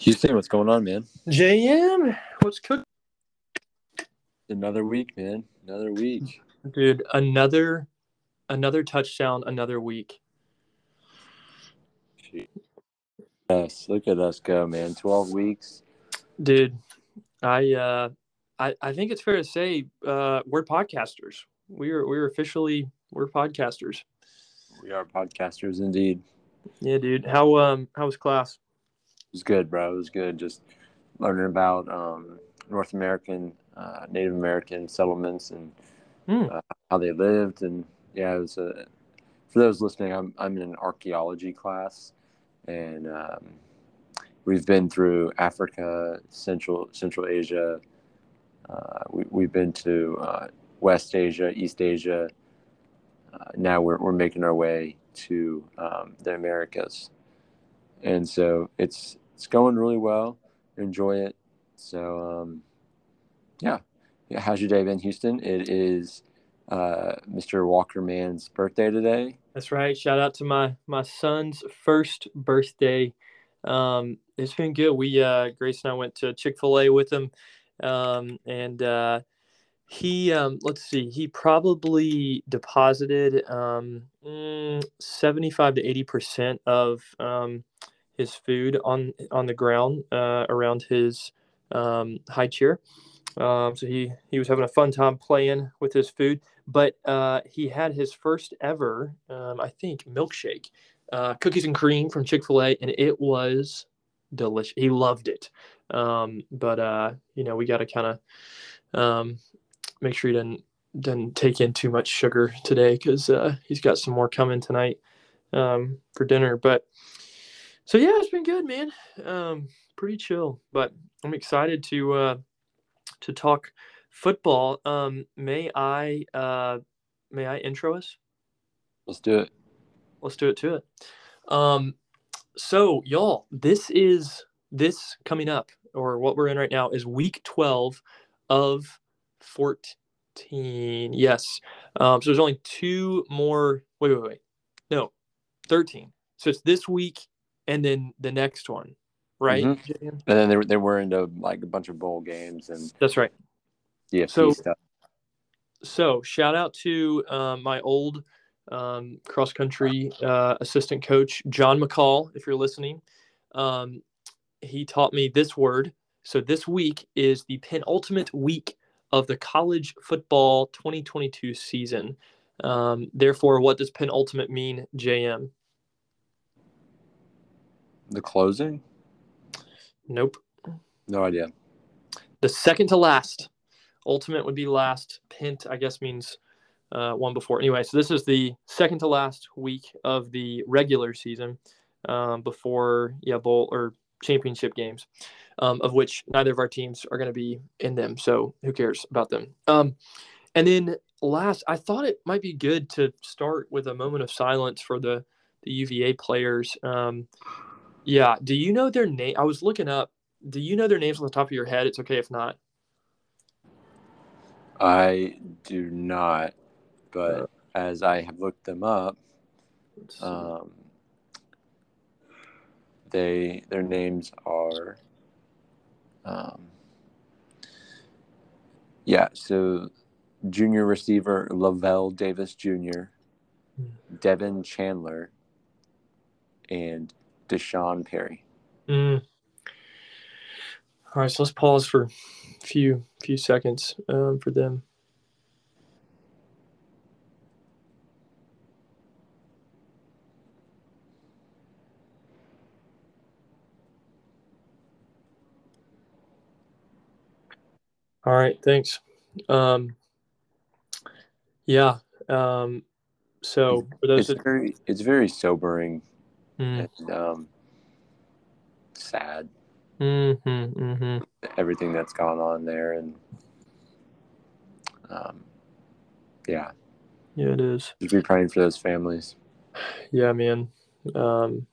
Houston, what's going on, man? JM, what's cooking? Another week, man. Another week. Dude, another another touchdown, another week. Yes, look at us go, man. Twelve weeks. Dude, I uh I, I think it's fair to say uh we're podcasters. We're we're officially we're podcasters. We are podcasters indeed. Yeah, dude. How um how was class? It was good, bro. It was good. Just learning about um, North American, uh, Native American settlements and Hmm. uh, how they lived. And yeah, it was a, for those listening, I'm, I'm in an archaeology class and um, we've been through Africa, Central, Central Asia. Uh, we, we've been to uh, West Asia, East Asia. Uh, now we're, we're making our way to um, the Americas. And so it's, it's going really well. Enjoy it. So, um, yeah. Yeah, how's your day been, Houston? It is uh, Mr. Walker Man's birthday today. That's right. Shout out to my my son's first birthday. Um, it's been good. We uh, Grace and I went to Chick Fil A with him, um, and uh, he um, let's see, he probably deposited um, mm, seventy five to eighty percent of um, his food on on the ground uh, around his um, high chair. Um, so he he was having a fun time playing with his food, but uh, he had his first ever, um, I think, milkshake, uh, cookies and cream from Chick Fil A, and it was delicious. He loved it. Um, but uh, you know, we got to kind of um, make sure he doesn't doesn't take in too much sugar today because uh, he's got some more coming tonight um, for dinner. But so yeah, it's been good, man. Um, pretty chill, but I'm excited to. Uh, to talk football. Um, may I uh, may I intro us? Let's do it. Let's do it to it. Um, so y'all, this is this coming up, or what we're in right now is week twelve of fourteen. Yes. Um, so there's only two more. Wait, wait, wait. No, thirteen. So it's this week and then the next one, right? Mhm. And then they were, they were into like a bunch of bowl games and That's right. DFT So- stuff. so shout out to um, my old um, cross country uh, assistant coach john mccall if you're listening um, he taught me this word so this week is the penultimate week of the college football 2022 season um, therefore what does penultimate mean jm The closing? nope. No idea. the second to last. Ultimate would be last. Pent i guess means uh, one before. Anyway so this is the second to last week of the regular season um, before yeah bowl or championship games um, of which neither of our teams are going to be in them so who cares about them? Um, and then last i thought it might be good to start with a moment of silence for the the uva players. Um, yeah do you know their name? I was looking up. Do you know their names on the top of your head? It's okay if not. I do not, but Uh, as I have looked them up, um, they their names are um, yeah so junior receiver lavel davis jr devin chandler and d'sean perry Mm. All right, so let's pause for a few few seconds um, for them. All right, thanks. Um, yeah. Um, so for those it's very it's very sobering mm, and um, sad mhm, mhm. everything that's gone on there and um, yeah yeah, it is. just be praying for those families Yeah, man. Um,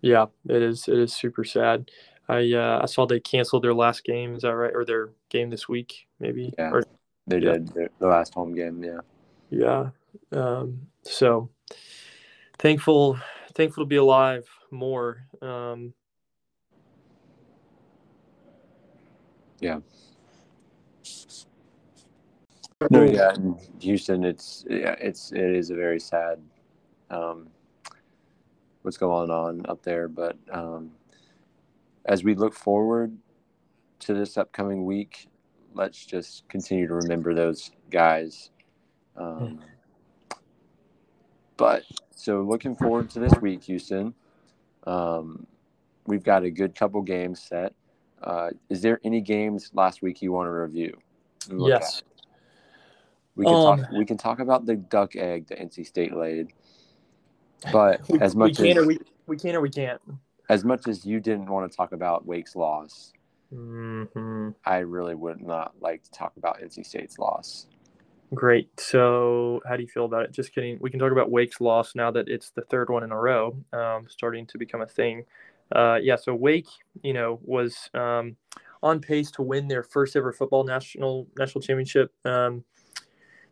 yeah, it is. It is super sad. I uh, I saw they canceled their last game. Is that right? Or their game this week, maybe. Yeah. Or, they Yeah. did the, the last home game yeah yeah. Um, so thankful, thankful to be alive more. Um, Yeah. No, yeah, in Houston, it's yeah, it's it is a very sad um, what's going on up there. But um, as we look forward to this upcoming week, let's just continue to remember those guys. Um, but so looking forward to this week, Houston. Um, we've got a good couple games set. Uh, is there any games last week you want to review? Yes. At? We can Um, talk. We can talk about the duck egg that NC State laid. But We, as we much can as or we, we can or we can't. as much as you didn't want to talk about Wake's loss, hmm I really would not like to talk about NC State's loss. Great. So, how do you feel about it? Just kidding. We can talk about Wake's loss now that it's the third one in a row, um, starting to become a thing. Uh, yeah. So Wake, you know, was um, on pace to win their first ever football national national championship. Um,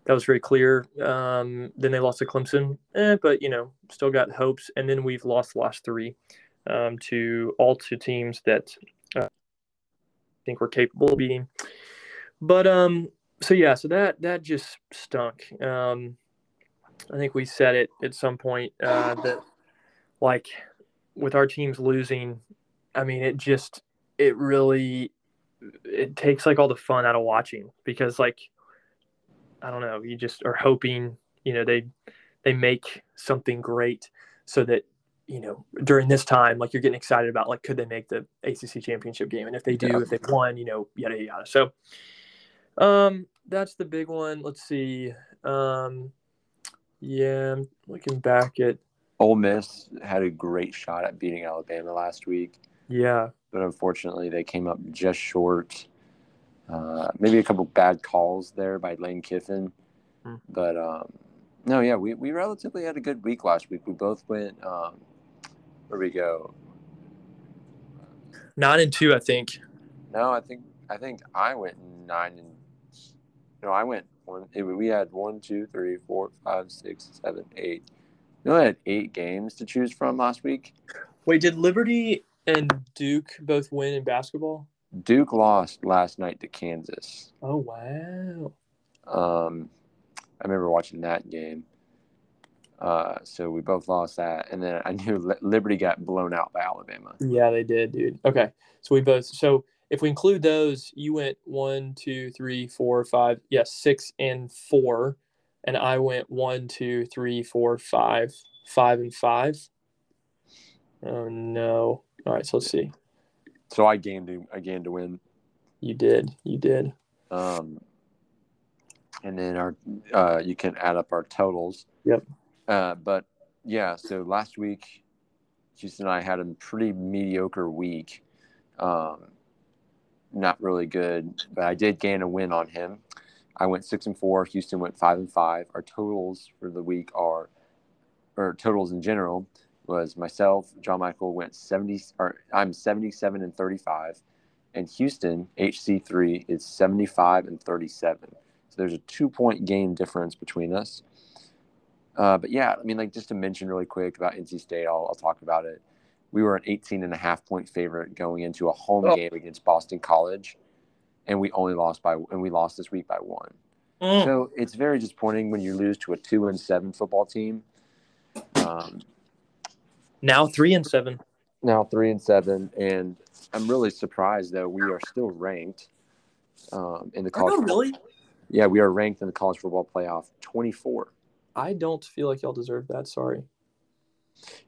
that was very clear. Um, then they lost to Clemson, eh, but you know, still got hopes. And then we've lost the last three um, to all two teams that uh, I think we're capable of beating. But um, so yeah, so that that just stunk. Um, I think we said it at some point uh, that like with our teams losing, I mean, it just it really it takes like all the fun out of watching because like I don't know, you just are hoping you know they they make something great so that you know during this time like you're getting excited about like could they make the ACC championship game and if they do Yeah. if they've won you know yada yada so um that's the big one let's see um yeah I'm looking back at Ole Miss had a great shot at beating Alabama last week, yeah but unfortunately they came up just short. Uh, maybe a couple bad calls there by Lane Kiffin, Hmm. but um, no, yeah, we, we relatively had a good week last week. We both went. Um, where we go? nine and two I think No, I think I think I went nine and no, I went one. We had one, two, three, four, five, six, seven, eight. We only had eight games to choose from last week. wait did Liberty and Duke both win in basketball Duke lost last night to Kansas. oh wow Um, I remember watching that game. Uh, so we both lost that, and then I knew Liberty got blown out by Alabama. Yeah, they did, dude. Okay. So we both so if we include those, you went one, two, three, four, five, yes, six and four. And I went one, two, three, four, five, five and five. Oh no. All right, so let's see. So I gained to I gained to win. You did. You did. Um, and then our uh, you can add up our totals. Yep. Uh, but yeah, so last week, Houston and I had a pretty mediocre week. Um, not really good, but I did gain a win on him. I went six and four. Houston went five and five. Our totals for the week are, or totals in general, was myself, John Michael went seventy, or I'm seventy-seven and thirty-five, and Houston HC three is seventy-five and thirty-seven. So there's a two-point game difference between us. Uh, but yeah, I mean, like just to mention really quick about NC State, I'll, I'll talk about it. We were an 18 and a half point favorite going into a home Oh. game against Boston College, and we only lost by and we lost this week by one. So it's very disappointing when you lose to a two and seven football team. Um, Now three and seven. now three and seven, and I'm really surprised though we are still ranked um, in the college. Oh, really? Yeah, we are ranked in the college football playoff 24. I don't feel like y'all deserve that. Sorry.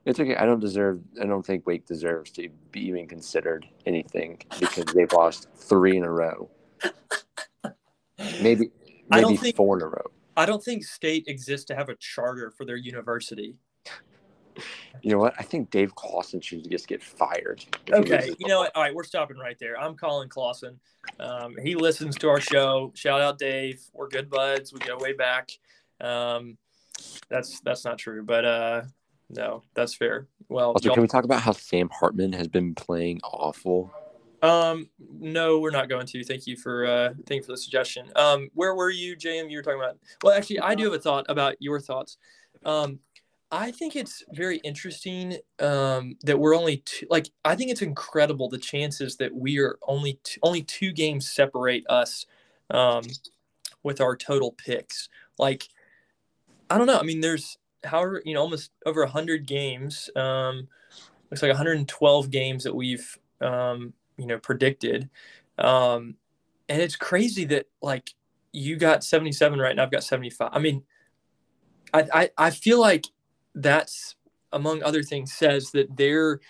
It's okay. I don't deserve. I don't think Wake deserves to be even considered anything because they've lost three in a row. Maybe I don't maybe think- four in a row. I don't think state exists to have a charter for their university. You know what? I think Dave Clawson should just get fired. Okay, you know what? All right, we're stopping right there. I'm calling Clawson. Um, he listens to our show. Shout out Dave. We're good buds. We go way back. Um, that's that's not true, but uh, no, that's fair. Well, Also, can we talk about how Sam Hartman has been playing awful? um, no, we're not going to. Thank you for uh, thank you for the suggestion. Um, where were you, JM? You were talking about. Well, actually, I do have a thought about your thoughts. Um, I think it's very interesting um, that we're only two, like I think it's incredible the chances that we are only two, only two games separate us um, with our total picks. Like I don't know. I mean, there's however you know almost over hundred games. Um, looks like 112 games that we've um, you know predicted, um, and it's crazy that like you got 77 right now. I've got 75. I mean, I I, I feel like that's among other things says that there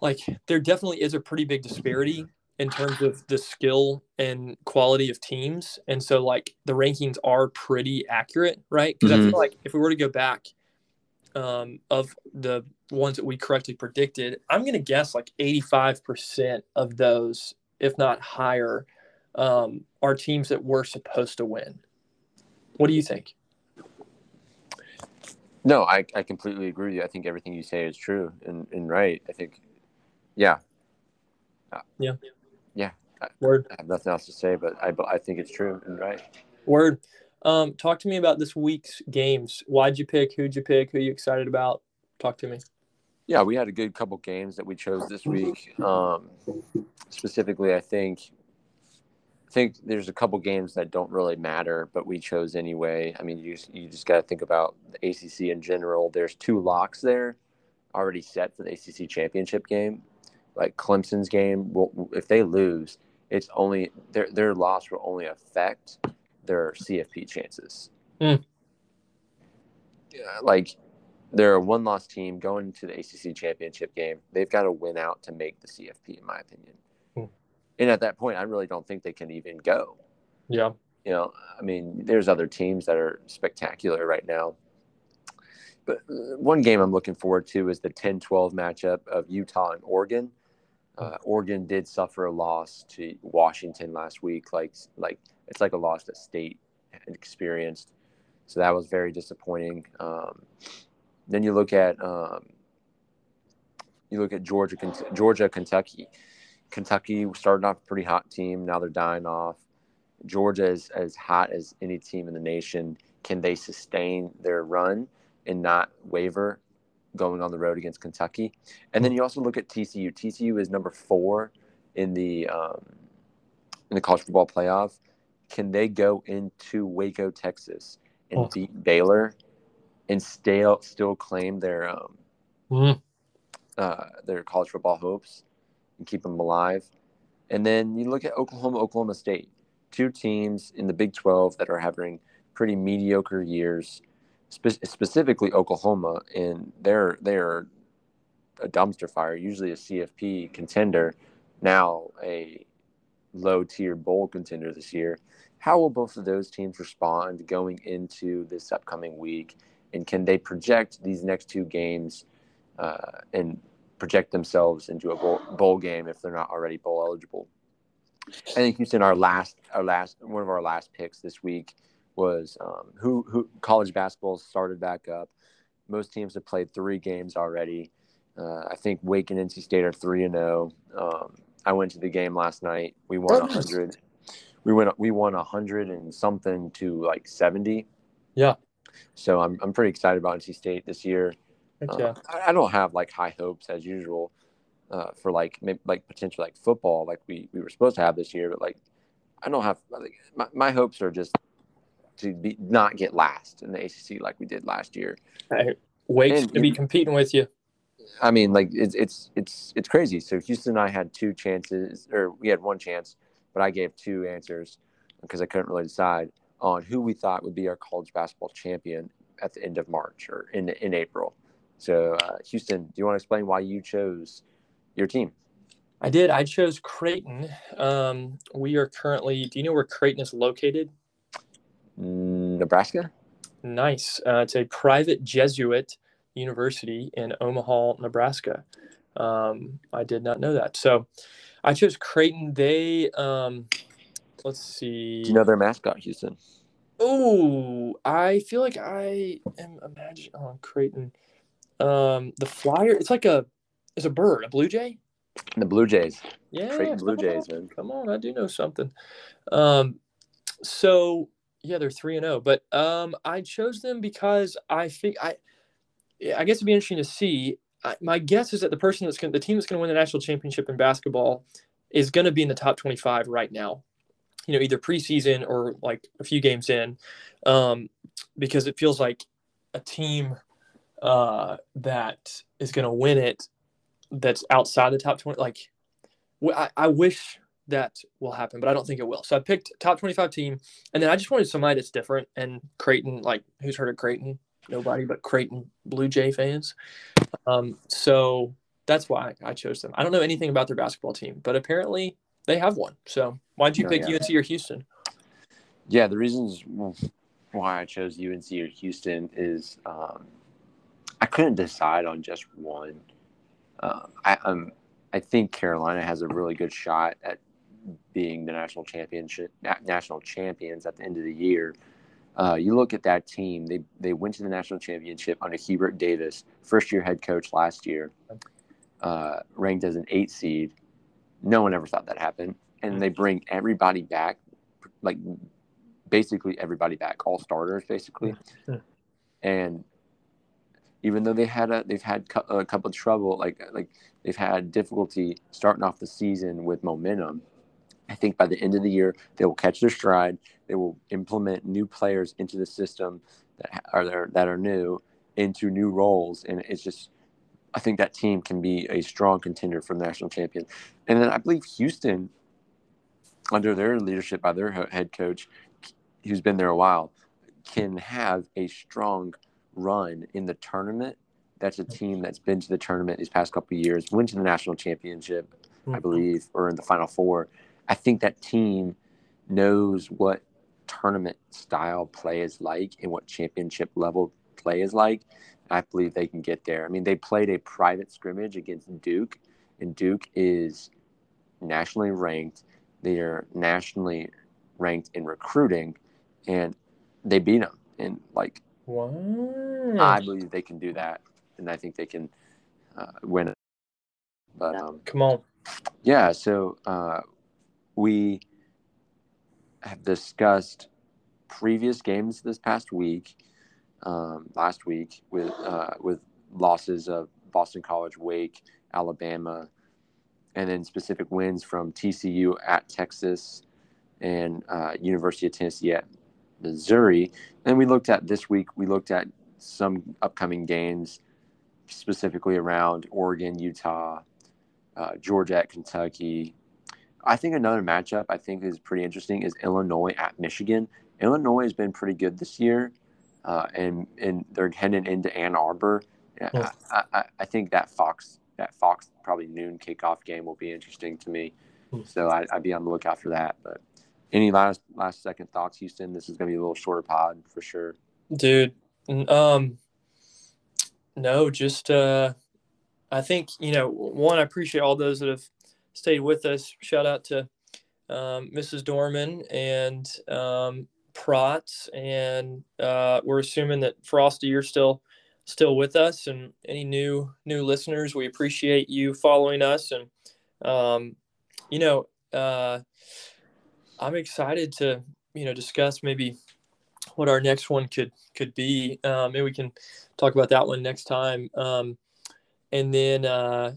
like there definitely is a pretty big disparity in terms of the skill and quality of teams and so like the rankings are pretty accurate right because mm-hmm. i feel like if we were to go back um, of the ones that we correctly predicted i'm going to guess like 85% of those if not higher um, are teams that we're supposed to win what do you think no, I, I completely agree with you. I think everything you say is true and, and right. I think, yeah. Yeah. Word. I have nothing else to say, but I, I think it's true and right. Word. Um, talk to me about this week's games. Why'd you pick? Who'd you pick? Who you excited about? Talk to me. Yeah, we had a good couple games that we chose this week. Um, specifically, I think I think there's a couple games that don't really matter, but we chose anyway. I mean, you you just got to think about the ACC in general. There's two locks there already set for the ACC championship game. Like Clemson's game, will, if they lose, it's only their their loss will only affect their CFP chances. Mm. Yeah, like they're a one loss team going to the ACC championship game. They've got to win out to make the CFP, in my opinion and at that point, I really don't think they can even go. Yeah. You know, I mean, there's other teams that are spectacular right now. But uh, one game I'm looking forward to is the 10 12 matchup of Utah and Oregon. Uh, Oregon did suffer a loss to Washington last week. Like, like it's like a loss that state experienced. So that was very disappointing. Um, then you look at um, you look at Georgia, Georgia, Kentucky. Kentucky started off a pretty hot team. Now they're dying off. Georgia is as hot as any team in the nation. Can they sustain their run and not waver going on the road against Kentucky? And then you also look at TCU. TCU is number four in the um, in the college football playoff. Can they go into Waco, Texas, and oh. beat Baylor and still still claim their um, mm. uh, their college football hopes? and keep them alive. And then you look at Oklahoma, Oklahoma State, two teams in the Big 12 that are having pretty mediocre years, spe- specifically Oklahoma, and they're they're a dumpster fire, usually a CFP contender, now a low tier bowl contender this year. How will both of those teams respond going into this upcoming week? And can they project these next two games uh, and project themselves into a bowl, bowl game if they're not already bowl eligible. I think Houston, our last, our last, one of our last picks this week was um, who, who college basketball started back up. Most teams have played three games already. Uh, I think Wake and NC State are three and zero. Oh. Um, I went to the game last night. We won a hundred. We went. We won a hundred and something to like seventy. Yeah. So I'm I'm pretty excited about NC State this year. Uh, I, I, don't have like high hopes as usual uh, for like maybe, like potential like football like we, we were supposed to have this year, but like I don't have like my, my hopes are just to be not get last in the ACC like we did last year. Right. Wait to be competing with you. I mean, like it's it's it's it's crazy. So Houston and I had two chances, or we had one chance, but I gave two answers because I couldn't really decide on who we thought would be our college basketball champion at the end of March or in in April. So, uh, Houston, do you want to explain why you chose your team? I did. I chose Creighton. Um, we are currently. Do you know where Creighton is located? Nebraska. Nice. Uh, it's a private Jesuit university in Omaha, Nebraska. Um, I did not know that. So, I chose Creighton. They. Um, let's see. Do you know their mascot, Houston? Oh, I feel like I am imagining on oh, Creighton. Um, the flyer. It's like a. It's a bird, a blue jay. The Blue Jays. Yeah, Creighton Blue Jays, on, man. Come on, I do know something. Um, so yeah, they're three and zero, oh, but um, I chose them because I think I, I guess it'd be interesting to see. I, my guess is that the person that's gonna, the team that's going to win the national championship in basketball is going to be in the top 25 right now. You know, either preseason or like a few games in, um, because it feels like a team uh, that is going to win it that's outside the top 20. Like, I, I wish that will happen, but I don't think it will. So I picked top 25 team, and then I just wanted somebody that's different. And Creighton, like, who's heard of Creighton? Nobody but Creighton Blue Jay fans. Um, so that's why I chose them. I don't know anything about their basketball team, but apparently they have one. So why did you oh, pick yeah. UNC or Houston? Yeah, the reasons why I chose UNC or Houston is um, I couldn't decide on just one. Uh, I, um, I think Carolina has a really good shot at being the national championship national champions at the end of the year. Uh, you look at that team; they they went to the national championship under Hubert Davis, first year head coach last year, uh, ranked as an eight seed. No one ever thought that happened, and they bring everybody back, like basically everybody back, all starters basically, and even though they had a they've had a couple of trouble, like like they've had difficulty starting off the season with momentum I think by the end of the year, they will catch their stride. They will implement new players into the system that are there, that are new into new roles, and it's just. I think that team can be a strong contender for national champion. And then I believe Houston, under their leadership by their head coach, who's been there a while, can have a strong run in the tournament. That's a team that's been to the tournament these past couple years, went to the national championship, I mm-hmm. believe, or in the final four. I think that team knows what tournament style play is like and what championship level play is like. I believe they can get there. I mean, they played a private scrimmage against Duke, and Duke is nationally ranked. They are nationally ranked in recruiting, and they beat them. And like, wow. I believe they can do that, and I think they can uh, win. But um, come on, yeah. So uh, we have discussed previous games this past week, um, last week with uh, with losses of Boston College, Wake, Alabama, and then specific wins from TCU at Texas and uh, University of Tennessee at Missouri. And we looked at this week. We looked at some upcoming games, specifically around Oregon, Utah, uh, Georgia at Kentucky, I think another matchup I think is pretty interesting is Illinois at Michigan. Illinois has been pretty good this year, uh, and and they're heading into Ann Arbor. Yeah. I, I, I, think that Fox that Fox probably noon kickoff game will be interesting to me. Hmm. So I, would be on the lookout for that. But any last last second thoughts, Houston? This is going to be a little shorter pod for sure, dude. Um, no, just uh, I think you know one. I appreciate all those that have stayed with us. Shout out to um, Mrs. Dorman and um, and uh, we're assuming that Frosty, you're still still with us, and any new new listeners, we appreciate you following us, and um, you know, uh, I'm excited to you know discuss maybe what our next one could could be. Uh, maybe we can talk about that one next time. Um, and then uh,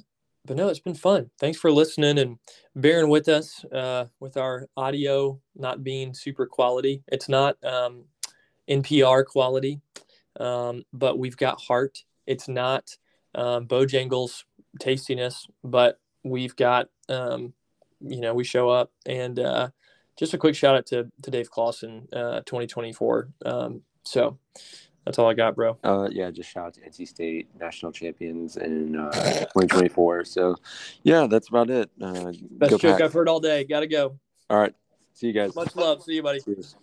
but no, it's been fun. Thanks for listening and bearing with us uh, with our audio not being super quality. It's not um, NPR quality, um, but we've got heart. It's not um, Bojangles tastiness, but we've got, um, you know, we show up. And uh, just a quick shout out to, to Dave Clawson, uh, 2024. Um, so, that's all I got, bro. Uh, yeah, just shout out to NC State national champions in uh, 2024. So, yeah, that's about it. Uh, Best joke I've heard all day. Gotta go. All right. See you guys. Much love. See you, buddy. Cheers.